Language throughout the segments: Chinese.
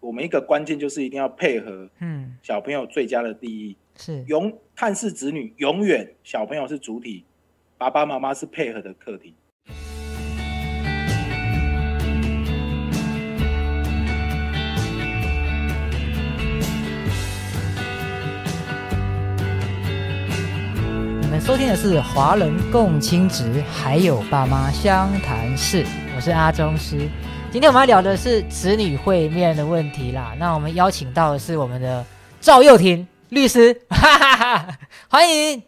我们一个关键就是一定要配合嗯，小朋友最佳的利益，是，永探视子女永远小朋友是主体，爸爸妈妈是配合的客体。你们收听的是华人共亲职，还有爸妈相谈室，我是阿忠师。今天我们要聊的是子女会面的问题啦。那我们邀请到的是我们的赵又廷律师，哈哈哈，欢迎。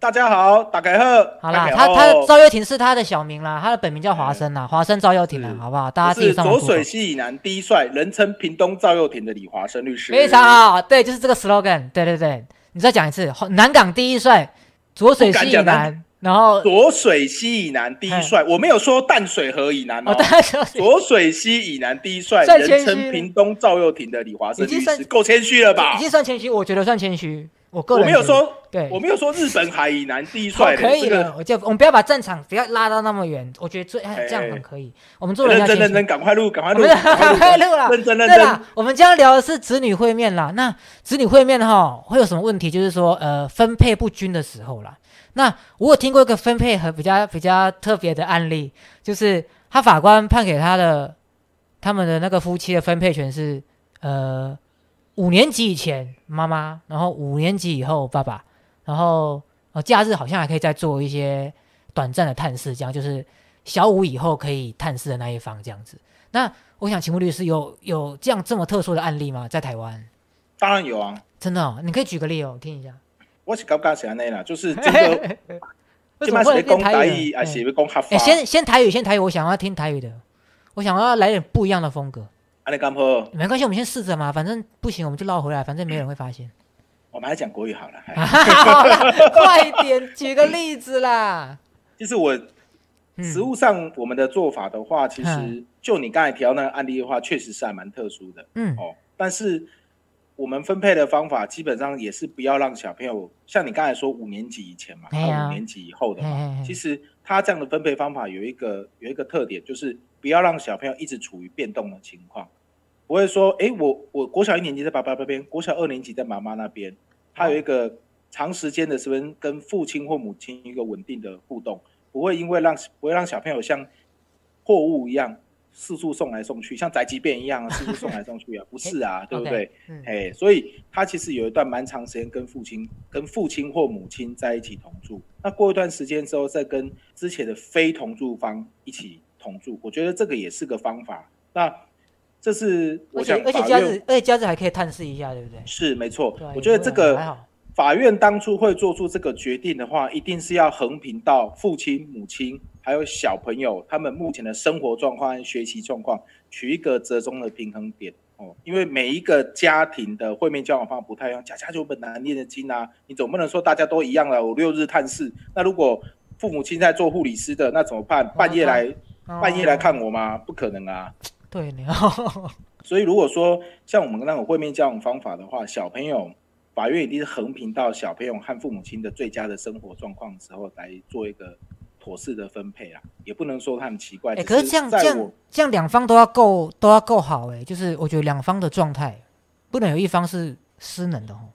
大家好，打开贺。好啦，他他赵又廷是他的小名啦，他的本名叫华生啦，华生赵又廷啦，好不好？大家我自己上网是浊水溪以南第一帅，人称屏东赵又廷的李华生律师。非常好，对，就是这个 slogan，对对对，你再讲一次，南港第一帅，左水溪以南，然后浊水溪以南第一帅，我没有说淡水河以南哦，哦。大家说浊水溪以南第一帅，人称屏东赵又廷的李华生律师，够谦虚了吧已？经算谦虚，我觉得算谦虚，我个我没有说，对我没有说日本海以南第一好帅可以了，我就我们不要把战场不要拉到那么远，我觉得最哎这样很可以，我们做。认真认真，赶快录，赶快录，赶快录啦认真认真对啦。，我们将要聊的是子女会面啦。那子女会面哈，会有什么问题？就是说，呃，分配不均的时候啦。那我有听过一个分配和比较比较特别的案例，就是他法官判给他的他们的那个夫妻的分配权是，呃，五年级以前妈妈，然后五年级以后爸爸，然后呃，假日好像还可以再做一些短暂的探视，这样就是小五以后可以探视的那一方这样子。那我想请问律师，有有这样这么特殊的案例吗？在台湾？当然有啊，真的、哦，你可以举个例哦，听一下。我是刚刚是安内啦，就是这个为什么会今麦是在讲台语？还是哎要讲合法哎，？先先台语，先台语，我想要听台语的，我想要来点不一样的风格。安内刚好，没关系，我们先试着嘛，反正不行我们就绕回来，反正没有人会发现。我们还是讲国语好了。哎好啦 快点举个例子啦。其实我嗯实务上我们的做法的话，其实嗯就你刚才提到那个案例的话，确实是还蛮特殊的嗯哦。但是我们分配的方法基本上也是不要让小朋友像你刚才说五年级以前嘛，到五年级以后的嘛。其实他这样的分配方法有一个有一个特点，就是不要让小朋友一直处于变动的情况，不会说，哎，我我国小一年级在爸爸那边，国小二年级在妈妈那边，他有一个长时间的是跟跟父亲或母亲一个稳定的互动，不会因为让不会让小朋友像货物一样四处送来送去，像宅急便一样 四处送来送去啊，不是啊，对不对？嗯哎，所以他其实有一段蛮长时间跟父亲、跟父亲或母亲在一起同住。那过一段时间之后，再跟之前的非同住方一起同住，我觉得这个也是个方法。那这是而我想且而且假法院日而且家子还可以探视一下，对不对？是没错我觉得这个还好法院当初会做出这个决定的话，一定是要横平到父亲、母亲还有小朋友他们目前的生活状况和学习状况，取一个折中的平衡点哦。因为每一个家庭的会面交往方法不太一样，家家就本难念的经啊，你总不能说大家都一样了，我六日探视。那如果父母亲在做护理师的，那怎么办？半夜来半夜来哦看我吗？不可能啊。对呢，所以如果说像我们那种会面交往方法的话，小朋友法院一定是横平到小朋友和父母亲的最佳的生活状况之后来做一个妥适的分配啦，也不能说他很奇怪。哎，只可是这样这样这样两方都要够都要够好哎，就是我觉得两方的状态不能有一方是失能的哦。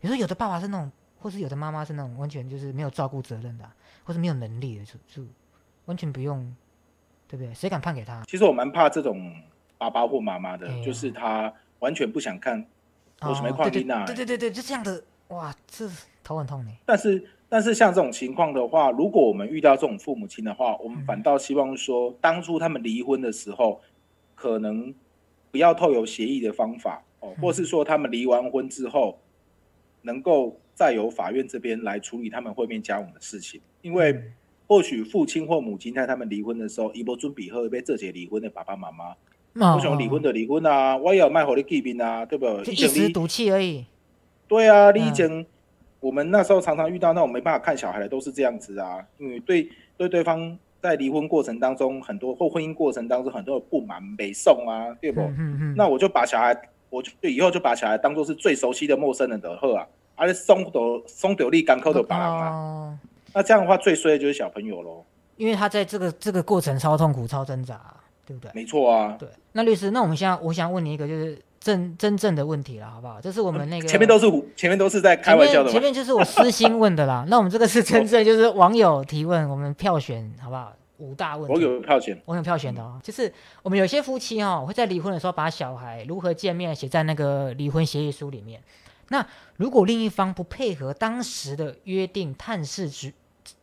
比如说有的爸爸是那种，或是有的妈妈是那种完全就是没有照顾责任的啊、或是没有能力的，就就完全不用，对不对？谁敢判给他？其实我蛮怕这种爸爸或妈妈的，就是他完全不想看我什么哦对矿丁啊对对对对，就这样的，哇，这头很痛呢。但是，但是像这种情况的话，如果我们遇到这种父母亲的话，我们反倒希望说，当初他们离婚的时候，可能不要透有协议的方法哦，或是说他们离完婚之后，能够再由法院这边来处理他们会面交往的事情，因为或许父亲或母亲在他们离婚的时候，一波准比后被这些离婚的爸爸妈妈，哦。我想离婚的离婚啊，我也有卖火的记兵啊，对不对？就一时赌气而已。对啊，你以嗯。前我们那时候常常遇到那种没办法看小孩的，都是这样子啊，因为对对对方在离婚过程当中，很多或婚姻过程当中很多的不满、没送啊，对不？嗯嗯嗯，那我就把小孩，我就以后就把小孩当做是最熟悉的陌生人的喝啊，而且松斗松斗力干扣的把啊，哦，那这样的话最衰的就是小朋友喽，因为他在这个这个过程超痛苦、超挣扎，对不对？没错啊，对。那律师，那我们现在我想问你一个，就是真真正的问题了，好不好？这是我们那个前面都是前面都是在开玩笑的前面就是我私心问的啦，那我们这个是真正就是网友提问，我们票选好不好？五大问题。我有票选，我有票选的哦，就是我们有些夫妻哦，会在离婚的时候把小孩如何见面写在那个离婚协议书里面。那如果另一方不配合当时的约定探视子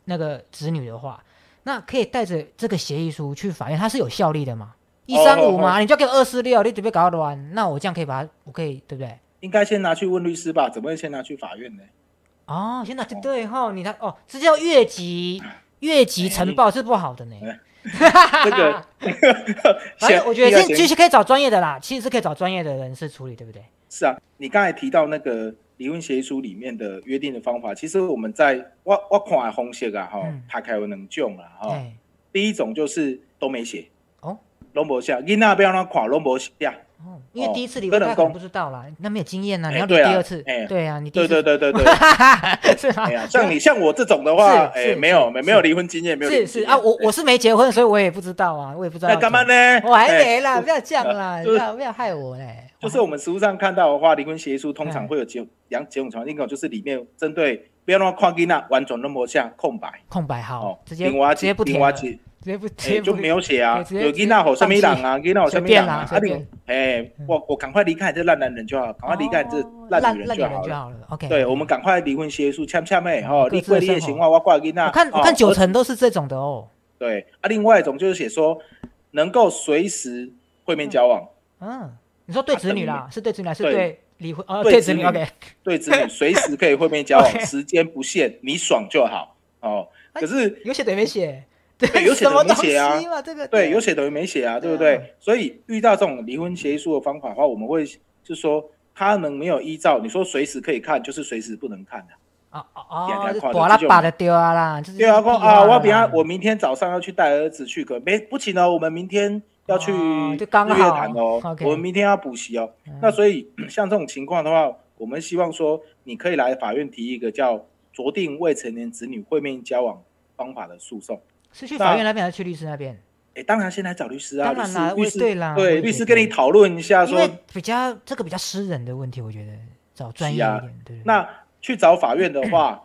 那个子女的话，那可以带着这个协议书去法院，它是有效力的吗？一三五嘛，你就给我二四六，你准备搞乱，那我这样可以把它，我可以对不对？应该先拿去问律师吧？怎么会先拿去法院呢？哦，先拿去对哈，你看哦，这叫越级越级呈报是不好的呢。这个，反正我觉得这其实可以找专业的啦，其实是可以找专业的人士处理，对不对？是啊，你刚才提到那个离婚协议书里面的约定的方法，其实我们在我我看的方式啊，哈，他开有两种啦，哈。第一种就是都没写哦，拢无写，囡仔不要让看，拢无写。哦，因为第一次离婚他可能不知道啦，那没有经验呐，你要离第二次，哎，对啊，你对对对对对，是啊，像你像我这种的话，哎，没有没没有离婚经验，没有是是啊，我我是没结婚，所以我也不知道啊，我也不知道。那干嘛呢？我还没啦，不要这样啦，不要不要害我嘞。就是我们实物上看到的话，离婚协议书通常会有几两几种情况，一种就是里面针对不要让跨囡仔完全那么像空白，空白好，直接直接不填。直接不，直就没有写啊，有囡仔好什么人啊，囡仔好什么人啊，啊你，哎，我我赶快离开这烂男人就好，赶快离开这烂女人就好了。OK，对，我们赶快离婚协书，签签妹，哈，你过你的情况，我挂囡仔。我看我看九成都是这种的哦。对啊，另外一种就是写说能够随时会面交往。嗯，你说对子女啦，是对子女还是对离婚？哦，对子女，OK，对子女随时可以会面交往，时间不限，你爽就好哦。可是有写等于没写。对，有写等于没写啊，这个对，有写等于没写啊，对不对？所以遇到这种离婚协议书的方法的话，我们会是说，他能没有依照你说随时可以看，就是随时不能看的啊啊啊！把他把的丢啊啦，对啊，说啊，我比方我明天早上要去带儿子去，可没不行哦，我们明天要去日月潭哦，我们明天要补习哦。那所以 像这种情况的话，我们希望说，你可以来法院提一个叫酌定未成年子女会面交往方法的诉讼。是去法院那边还是去律师那边？哎，当然先来找律师啊！当然啦，律师对啦，对律师跟你讨论一下，说比较这个比较私人的问题，我觉得找专业一点。对，那去找法院的话，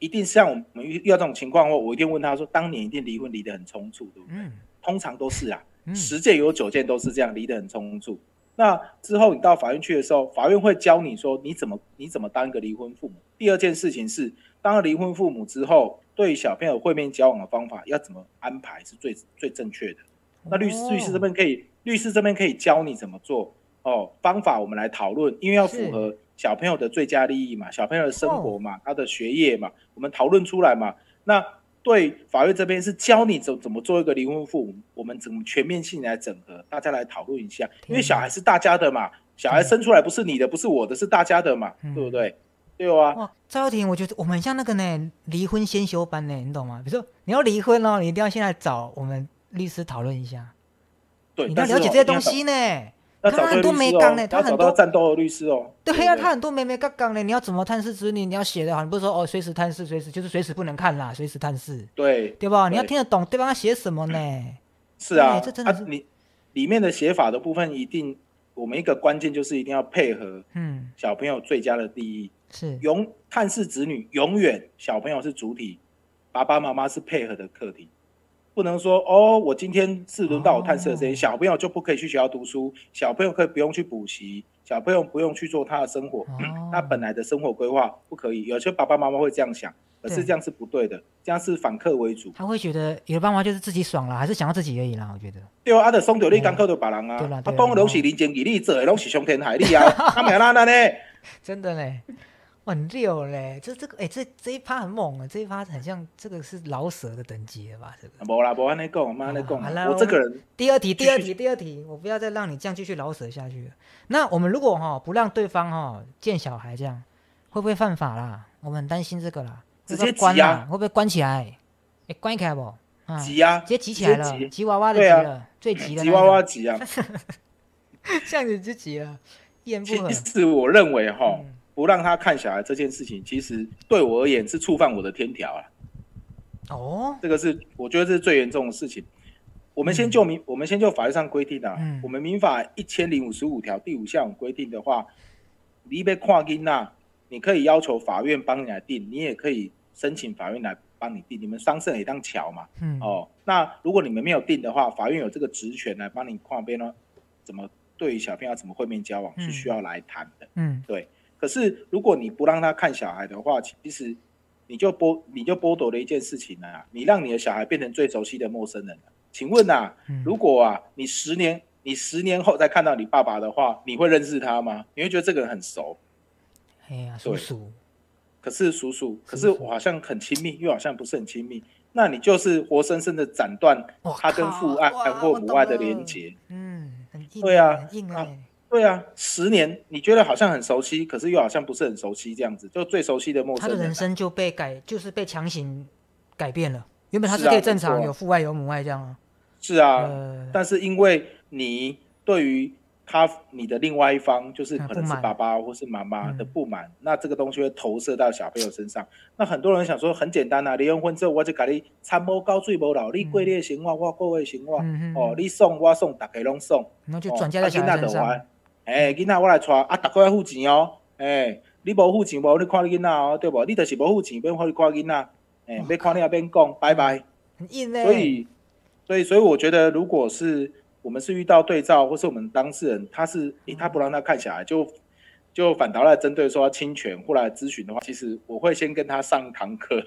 一定像我们遇到这种情况后，我一定问他说，当年一定离婚离得很冲促，对不对？通常都是啊，十件有九件都是这样离得很冲促。那之后你到法院去的时候，法院会教你说你怎么你怎么当一个离婚父母。第二件事情是，当了离婚父母之后。对小朋友会面交往的方法要怎么安排是最最正确的？那律师律师这边可以，律师这边可以教你怎么做哦。方法我们来讨论，因为要符合小朋友的最佳利益嘛，小朋友的生活嘛，他的学业嘛，我们讨论出来嘛。那对法院这边是教你怎怎么做一个离婚父母，我们怎么全面性来整合，大家来讨论一下。因为小孩是大家的嘛，小孩生出来不是你的，不是我的，是大家的嘛，对不对？对啊，哇，赵又廷，我觉得我们像那个呢，离婚先修班呢，你懂吗？比如说你要离婚哦，你一定要现在找我们律师讨论一下。对，你要了解这些东西呢。他很多没刚呢，他很多战斗的律师哦。对呀，他很多没没刚刚呢。你要怎么探视子女？你要写的好，你不是说哦，随时探视，随时就是随时不能看啦，随时探视。对，对吧？你要听得懂对方要写什么呢？是啊，这真的是你里面的写法的部分，一定我们一个关键就是一定要配合嗯小朋友最佳的利益。是永探视子女，永远小朋友是主体，爸爸妈妈是配合的客体，不能说哦，我今天是轮到我探视的时间，小朋友就不可以去学校读书，小朋友可以不用去补习，小朋友不用去做他的生活，他本来的生活规划不可以。有些爸爸妈妈会这样想，可是这样是不对的，这样是反客为主。他会觉得有的爸妈就是自己爽了，还是想要自己而已啦。我觉得对啊，阿德松掉你刚扣到别人啊，他讲拢是人情义理，做的拢是伤天害理啊，他没那那呢？真的嘞。很溜嘞，这这个哎，这这一趴很猛啊，这一趴很像这个是老舍的等级了吧？这个。无啦，无安尼讲，我安尼讲。我这个人。第二题，第二题，第二题，我不要再让你这样继续老舍下去了。那我们如果哈不让对方哈见小孩，这样会不会犯法啦？我们很担心这个啦。直接关啊？会不会关起来？哎，关起来不？啊急啊！直接急起来了，急娃娃的急了，最急的。急娃娃急啊！这样子就急了，一言不合。其实我认为哈。不让他看小孩这件事情，其实对我而言是触犯我的天条啊。哦，这个是我觉得这是最严重的事情。我们先就民，我们先就法律上规定啊，嗯我们民法一千零五十五条第五项规定的话，你被跨音呐，你可以要求法院帮你来定，你也可以申请法院来帮你定，你们商社也当桥嘛。嗯，哦，那如果你们没有定的话，法院有这个职权来帮你跨边呢，怎么对于小朋友怎么会面交往嗯是需要来谈的。嗯，可是如果你不让他看小孩的话，其实你就剥你就剥夺了一件事情啊，你让你的小孩变成最熟悉的陌生人了。请问呐、嗯如果啊你十年你十年后再看到你爸爸的话，你会认识他吗？你会觉得这个人很熟，哎呀，叔对叔，可是叔叔，可是我好像很亲密，又好像不是很亲密。那你就是活生生的斩断他跟父爱或母爱的了连结。嗯，很硬，对啊啊很硬哎，对啊，十年你觉得好像很熟悉，可是又好像不是很熟悉，这样子就最熟悉的陌生人啊。的人生就被改，就是被强行改变了。原本他可以正常有父爱有母爱这样啊，是啊，呃，但是因为你对于他你的另外一方，就是可能是爸爸或是妈妈嗯的不满，那这个东西会投射到小朋友身上。那很多人想说很简单啊，离完婚之后我就给你参谋高最无老，你过你的生活，我过我的生活。嗯嗯哦，你送我送，大家拢送。然后就哦转嫁在小啊孩身上。囡仔就话哎，囡仔我来带，啊，大家要付钱哦。哎，你无付钱，无你看你囡仔哦，对无？你就是无付钱，免看你看囡仔。哎，哇要看你也免讲，拜拜。很硬嘞。所以，所以，所以，我觉得，如果是我们是遇到对照，或是我们当事人他是，诶他不让他看小孩，就就反倒来针对说侵权或来咨询的话，其实我会先跟他上堂课，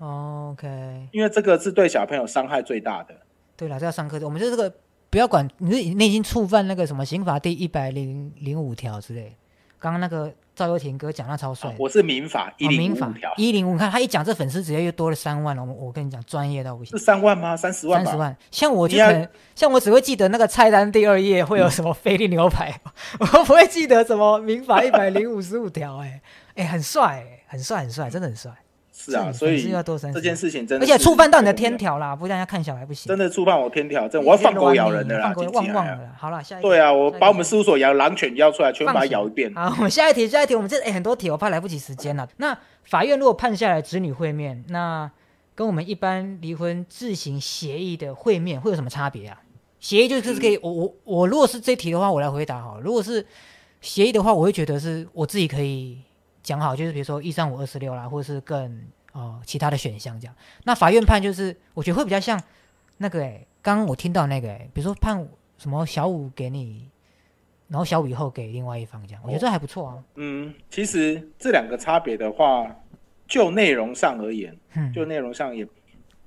哦 OK，因为这个是对小朋友伤害最大的。对了，这要上课的。我们就这个不要管，你是你已经触犯那个什么刑法第一百零零五条之类。刚刚那个赵又廷哥讲那超帅，啊我是民法一零五五条，一零五，你看他一讲这粉丝直接又多了三万了。我我跟你讲，专业到不行是。三万吗？三十万？三十万，像我就可能，像我只会记得那个菜单第二页会有什么菲力牛排，我不会记得什么民法一百零五十五条，哎哎，很帅，哎很帅，很帅，真的很帅。是啊，所以粉丝要多30这件事情真的而且是触犯到你的天条啦，不让人家看小孩不行。真的触犯我天条，真的我要放狗咬人的啦，放狗汪汪的啦。好了，下一个对啊，我把我们个事务所咬狼犬要出来，全部把它咬一遍。好，我们下一题，下一题，我们这哎、很多题，我怕来不及时间了。那法院如果判下来子女会面，那跟我们一般离婚自行协议的会面会有什么差别啊？协议就是可以，我我我如果是这题的话，我来回答好。如果是协议的话，我会觉得是我自己可以讲好，就是比如说一三五二四六啦，或者是更哦其他的选项这样。那法院判就是，我觉得会比较像那个哎，刚刚我听到那个哎，比如说判什么小五给你，然后小五以后给另外一方这样，我觉得这还不错啊。嗯，其实这两个差别的话，就内容上而言，嗯，就内容上也，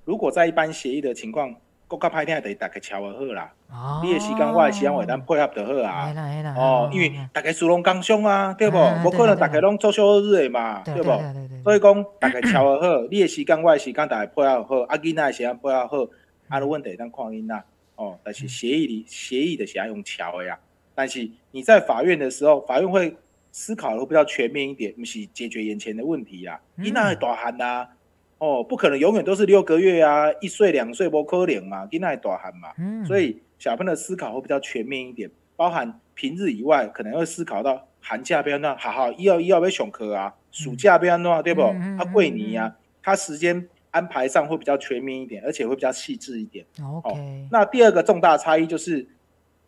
如果在一般协议的情况，国家拍天得大家瞧就好啦，哦你的时间我的时间会当配合就好哎啊。哦，因为大家事拢刚凶啊，对不？无可能对大家拢做小日的嘛，对不？对对对对，所以讲大家超就好，你的时间我的时间大家配合好，啊囡仔的时间配合好，啊如问题当看囡仔。哦，但是协议里协议的是要用瞧的呀。但是你在法院的时候，法院会思考的会比较全面一点，不是解决眼前的问题啦。嗯囡仔会大汉呐，哦，不可能永远都是六个月啊，一岁两岁不可能嘛，囡仔会大汉嘛。嗯，所以小朋友的思考会比较全面一点，包含平日以外，可能会思考到寒假要安怎，好好以后以后要上课啊，暑假要安怎，对不？他过年啊，他时间安排上会比较全面一点，而且会比较细致一点。OK，那第二个重大差异就是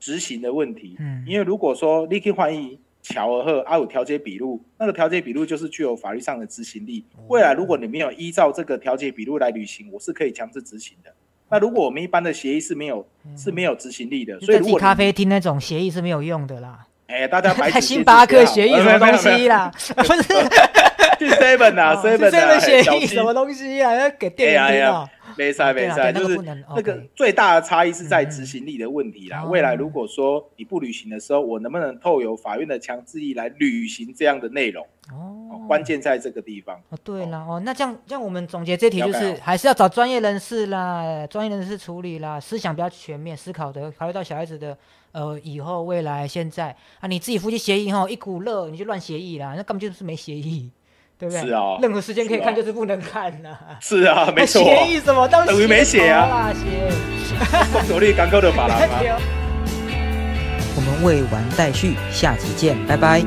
执行的问题，嗯因为如果说立刻换译乔尔赫阿有调解笔录，那个调解笔录就是具有法律上的执行力。哦未来如果你没有依照这个调解笔录来履行，我是可以强制执行的。那如果我们一般的协议是没有是没有执行力的，所以如果咖啡厅那种协议是没有用的啦。哎，大家白星巴克协议什么东西啦？不是去 Seven 啊哦，Seven 这个啊，什么东西啊？要给店员哎呀听啊？没塞没塞，对啦对就是那个最大的差异是在执行力的问题啦。未来如果说你不履行的时候，我能不能透由法院的强制力来履行这样的内容？哦，关键在这个地方。哦，对啦，哦，那这样这样我们总结这题就是还是要找专业人士啦，专业人士处理啦，思想比较全面，思考的考虑到小孩子的呃以后、未来、现在啊，你自己夫妻协议哈，一股热你就乱协议啦，那根本就是没协议，对不对？是啊任何时间可以看，就是不能看啦。是啊，没错，协议什么当等于没写啊啦，写。公有力刚够的法郎啊。对我们未完待续，下期见，拜拜。